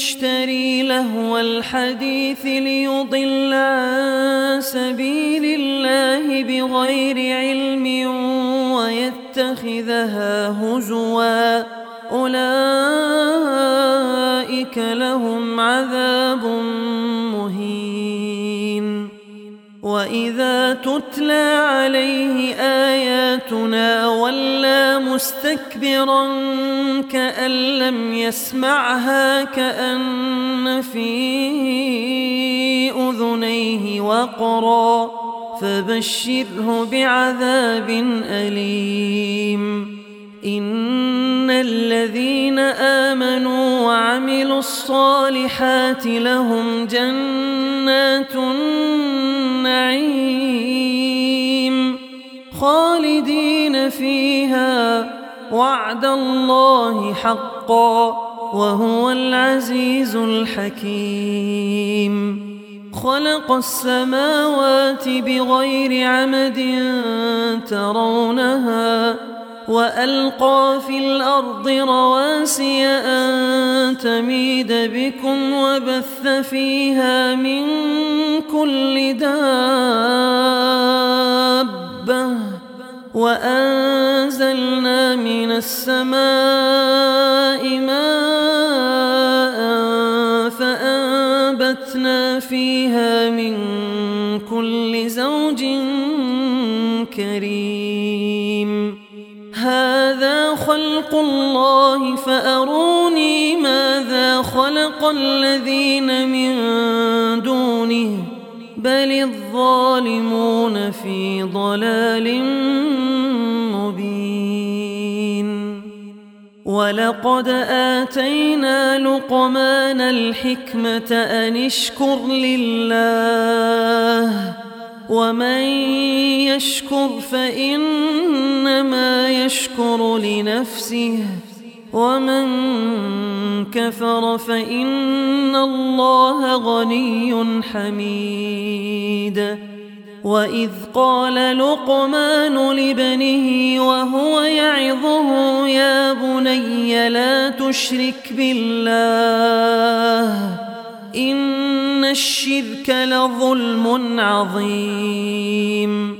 يشتري لهو الحديث ليضل عن سبيل الله بغير علم ويتخذها هزوا. أولئك لهم عذاب مهين. وإذا تتلى عليه آياتنا ولى مستكبرا كأن لم يسمعها كأن في أذنيه وقرا. فبشره بعذاب أليم. إن الذين آمنوا وعملوا الصالحات لهم جنات النعيم. خالدين فيها. وعد الله حقا وهو العزيز الحكيم. خلق السماوات بغير عمد ترونها وألقى في الأرض رواسي أن تميد بكم وبث فيها من كل دابة وأنزلنا من السماء ماء فأنبتنا فيها من كل زوج كريم. هذا خلق الله فأروني ماذا خلق الذين من بل الظالمون في ضلال مبين ولقد آتينا لقمان الحكمة أن اشكر لله ومن يشكر فإنما يشكر لنفسه ومن كفر فإن الله غني حميد. وإذ قال لقمان لابنه وهو يعظه يا بني لا تشرك بالله إن الشرك لظلم عظيم.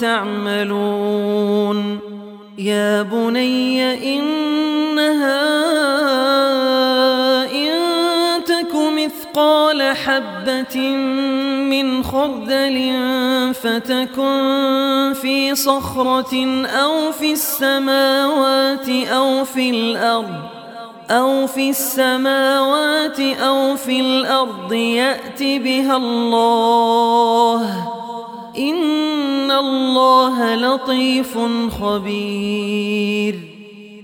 تعملون. يا بني إنها إن تك مثقال حبة من خردل فتكن في صخرة أو في السماوات أو في الأرض أو في السماوات أو في الأرض يأت بها الله. إن الله لطيف خبير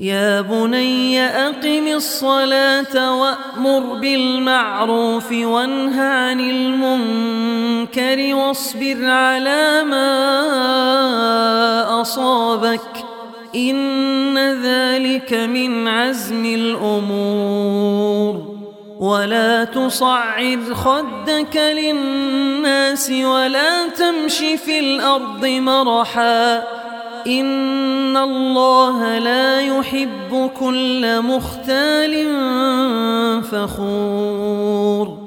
يا بني أقم الصلاة وأمر بالمعروف وانه عن المنكر واصبر على ما أصابك إن ذلك من عزم الأمور ولا تصعر خدك للناس ولا تمش في الأرض مرحاً. إن الله لا يحب كل مختال فخور.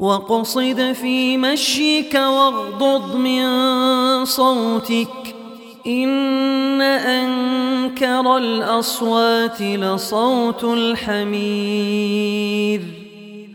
وقصد في مشيك واغضض من صوتك. إن أنكر الأصوات لصوت الحمير.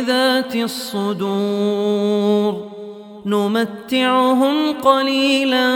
بذات الصدور. نمتعهم قليلا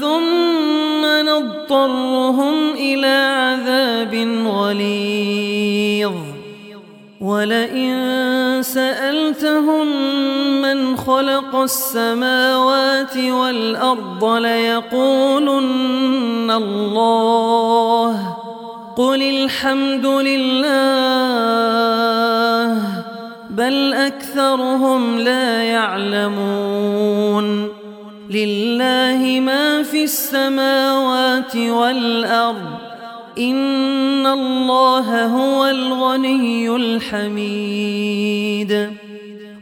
ثم نضطرهم إلى عذاب غليظ. ولئن سألتهم من خلق السماوات والأرض ليقولن الله. قل الحمد لله. بل أكثرهم لا يعلمون. لله ما في السماوات والأرض. إن الله هو الغني الحميد.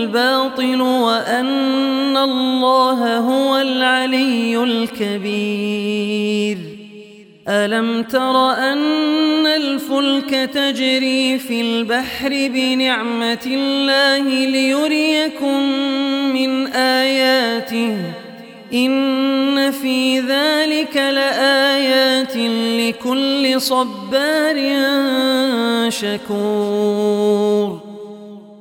الباطل وأن الله هو العلي الكبير. ألم تر أن الفلك تجري في البحر بنعمة الله ليريكم من آياته؟ إن في ذلك لآيات لكل صبار شكور.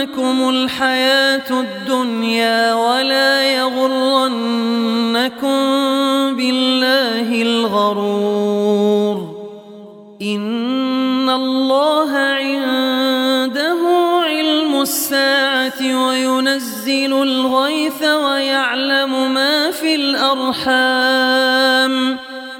تغرنكم الحياة الدنيا ولا يغرنكم بالله الغرور. إن الله عنده علم الساعة وينزل الغيث ويعلم ما في الأرحام.